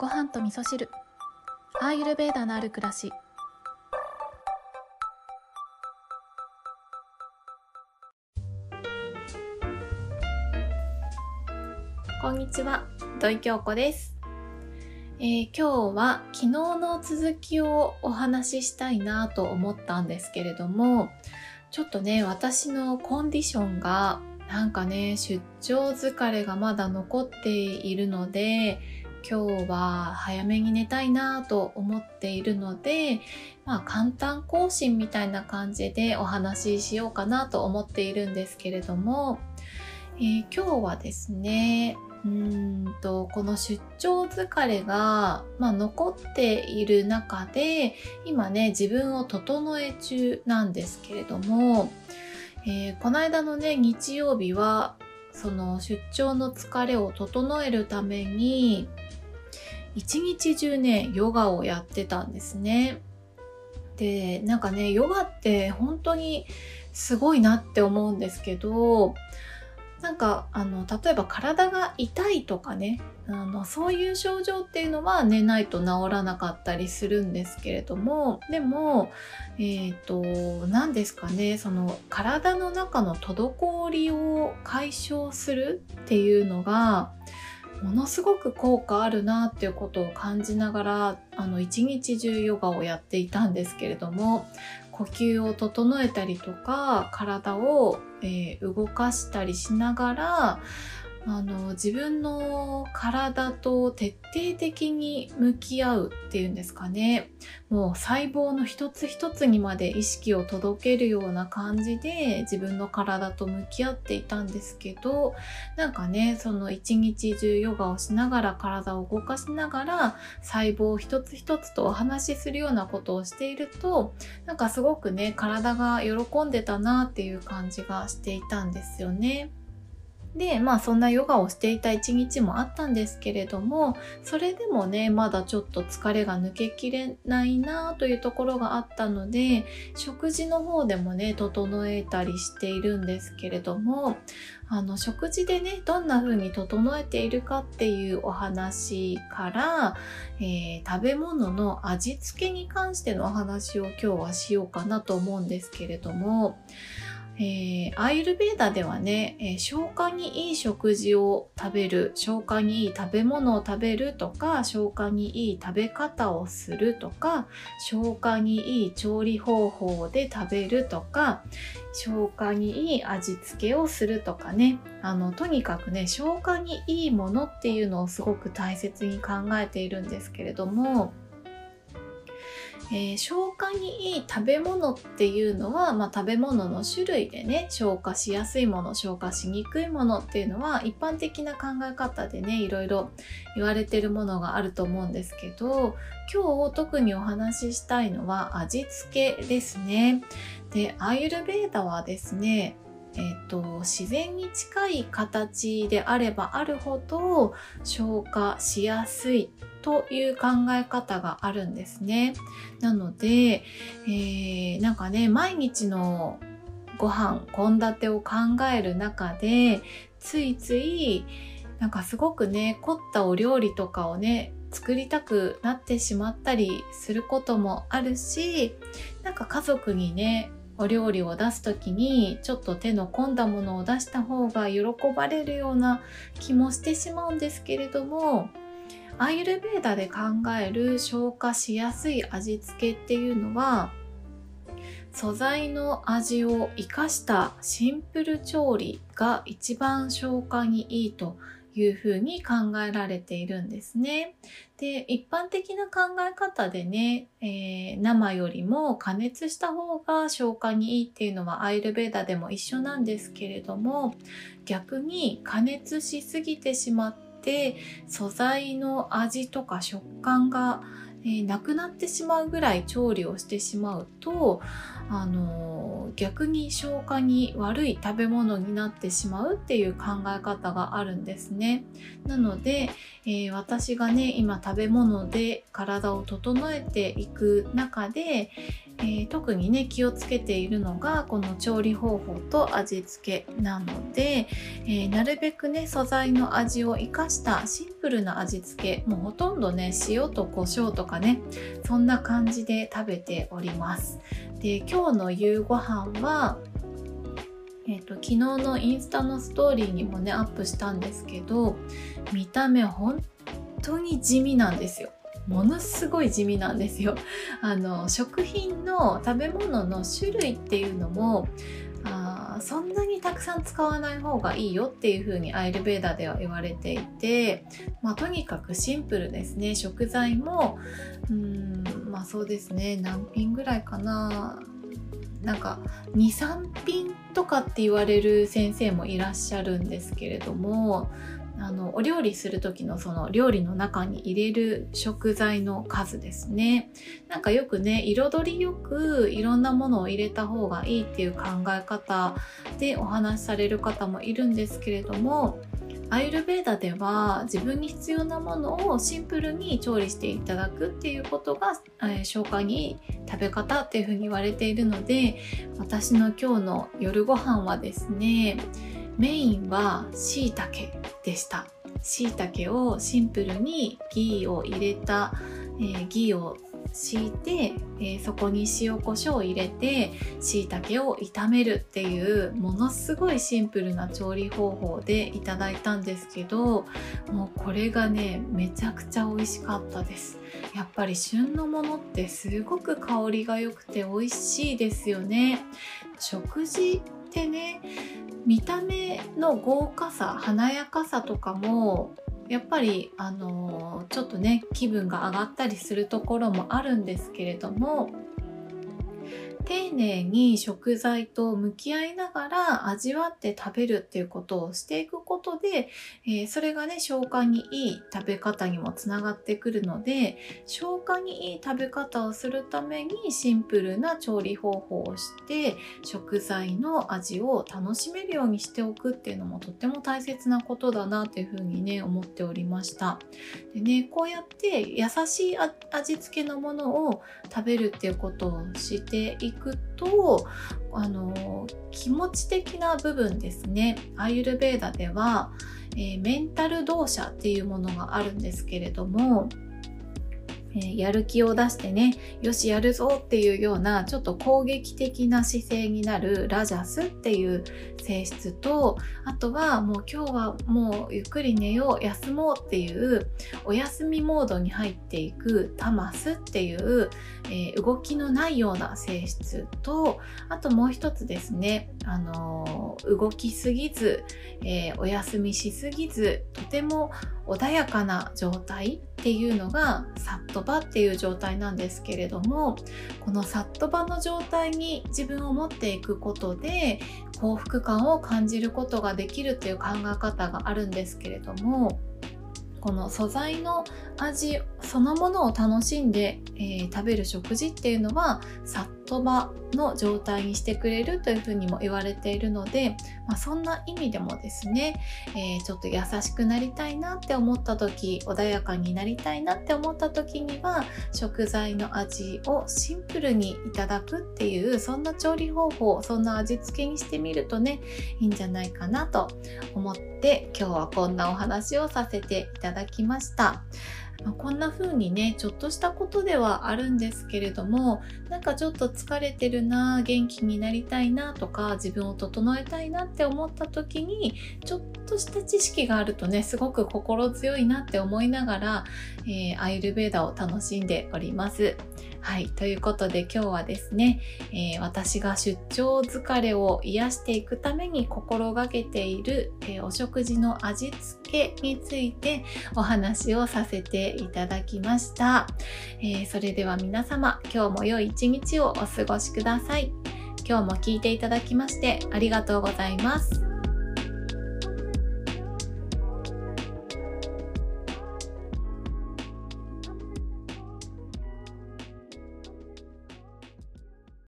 ご飯と味噌汁。アーユルベーダのある暮らし。こんにちは。土井京子です、えー今日は昨日の続きをお話ししたいなと思ったんですけれどもちょっとね私のコンディションがなんかね出張疲れがまだ残っているので今日は早めに寝たいなと思っているのでまあ簡単更新みたいな感じでお話ししようかなと思っているんですけれども、えー今日はですねうんとこの出張疲れが、まあ、残っている中で今ね自分を整え中なんですけれども、えーこの間のね日曜日はその出張の疲れを整えるために一日中ねヨガをやってたんですね。でなんかねヨガって本当にすごいなって思うんですけどなんかあの例えば体が痛いとかねあのそういう症状っていうのは寝ないと治らなかったりするんですけれどもでもえっ、と何ですかねその体の中の滞りを解消するっていうのがものすごく効果あるなっていうことを感じながらあの一日中ヨガをやっていたんですけれども呼吸を整えたりとか体を、えー動かしたりしながらあの自分の体と徹底的に向き合うっていうんですかねもう細胞の一つ一つにまで意識を届けるような感じで自分の体と向き合っていたんですけどなんかねその一日中ヨガをしながら体を動かしながら細胞一つ一つとお話しするようなことをしているとなんかすごくね体が喜んでたなっていう感じがしていたんですよね。でまあそんなヨガをしていた一日もあったんですけれどもそれでもねまだちょっと疲れが抜けきれないなというところがあったので食事の方でもね整えたりしているんですけれどもあの食事でねどんな風に整えているかっていうお話から、えー食べ物の味付けに関してのお話を今日はしようかなと思うんですけれども、えーアイルベーダではね、えー消化にいい食事を食べる消化にいい食べ物を食べるとか消化にいい食べ方をするとか消化にいい調理方法で食べるとか消化にいい味付けをするとかね。あのとにかくね消化にいいものっていうのをすごく大切に考えているんですけれども、えー消化にいい食べ物っていうのは、まあ、食べ物の種類でね消化しやすいもの消化しにくいものっていうのは一般的な考え方でねいろいろ言われてるものがあると思うんですけど今日特にお話ししたいのは味付けですね。でアーユルベーダはですねえっと自然に近い形であればあるほど消化しやすいという考え方があるんですね。なので、えーなんかね毎日のご飯献立を考える中でついついなんかすごくね凝ったお料理とかをね作りたくなってしまったりすることもあるしなんか家族にねお料理を出す時にちょっと手の込んだものを出した方が喜ばれるような気もしてしまうんですけれどもアーユルベーダで考える消化しやすい味付けっていうのは素材の味を生かしたシンプル調理が一番消化にいいというふうに考えられているんですね。で一般的な考え方でね、えー生よりも加熱した方が消化にいいっていうのはアイルベーダでも一緒なんですけれども逆に加熱しすぎてしまって素材の味とか食感が、えーなくなってしまうぐらい調理をしてしまうとあの逆に消化に悪い食べ物になってしまうっていう考え方があるんですね。なので、えー、私がね今食べ物で体を整えていく中で、えー、特にね気をつけているのがこの調理方法と味付けなので、えー、なるべくね素材の味を生かしたシンプルな味付けもうほとんどね塩と胡椒とかねそんな感じで食べております。で今日の夕ご飯はえーと、昨日のインスタのストーリーにもねアップしたんですけど見た目本当に地味なんですよ。ものすごい地味なんですよ。あの食品の食べ物の種類っていうのもあそんなにたくさん使わない方がいいよっていう風にアイルベーダーでは言われていて、まあ、とにかくシンプルですね。食材もうんまあそうですね。何品ぐらいかな。なんか23品とかって言われる先生もいらっしゃるんですけれどもあのお料理する時のその料理の中に入れる食材の数ですね。なんかよくね彩りよくいろんなものを入れた方がいいっていう考え方でお話しされる方もいるんですけれどもアイルベーダでは自分に必要なものをシンプルに調理していただくっていうことが、えー、消化に食べ方っていうふうに言われているので私の今日の夜ご飯はですねメインはしいたけでした。しいたけをシンプルにギーを入れた、えー、ギーを敷いて、えー、そこに塩コショウを入れてしいたけを炒めるっていうものすごいシンプルな調理方法でいただいたんですけどもうこれがねめちゃくちゃ美味しかったです。やっぱり旬のものってすごく香りが良くて美味しいですよね。食事ってね見た目の豪華さ華やかさとかもやっぱりあのちょっとね気分が上がったりするところもあるんですけれども丁寧に食材と向き合いながら味わって食べるっていうことをしていくことで、えー、それがね消化にいい食べ方にもつながってくるので消化にいい食べ方をするためにシンプルな調理方法をして食材の味を楽しめるようにしておくっていうのもとっても大切なことだなというふうにね思っておりました。でねこうやって優しい味付けのものを食べるっていうことをしていくとあの気持ち的な部分ですね。アーユルベーダでは、えー、メンタル動作っていうものがあるんですけれどもやる気を出してねよしやるぞっていうようなちょっと攻撃的な姿勢になるラジャスっていう性質とあとはもう今日はもうゆっくり寝よう休もうっていうお休みモードに入っていくタマスっていう、えー、動きのないような性質とあともう一つですね、あのー、動きすぎず、えお休みしすぎずとても穏やかな状態っていうのがサットバっていう状態なんですけれどもこのサットバの状態に自分を持っていくことで幸福感を感じることができるっていう考え方があるんですけれどもこの素材の味そのものを楽しんで、えー、食べる食事っていうのはサットバの状態にしてくれるというふうにも言われているので、まあ、そんな意味でもですね、えー、ちょっと優しくなりたいなって思った時穏やかになりたいなって思った時には食材の味をシンプルにいただくっていうそんな調理方法そんな味付けにしてみるとねいいんじゃないかなと思って今日はこんなお話をさせていただきました。まあ、こんな風にねちょっとしたことではあるんですけれどもなんかちょっと疲れてるな元気になりたいなとか自分を整えたいなって思った時にちょっとした知識があるとねすごく心強いなって思いながら、えー、アイルベーダを楽しんでおります。はい。ということで今日はですね、えー、私が出張疲れを癒していくために心がけている、えー、お食事の味付けについてお話をさせていただきました。えー、それでは皆様、今日も良い一日をお過ごしください。今日も聞いていただきましてありがとうございます。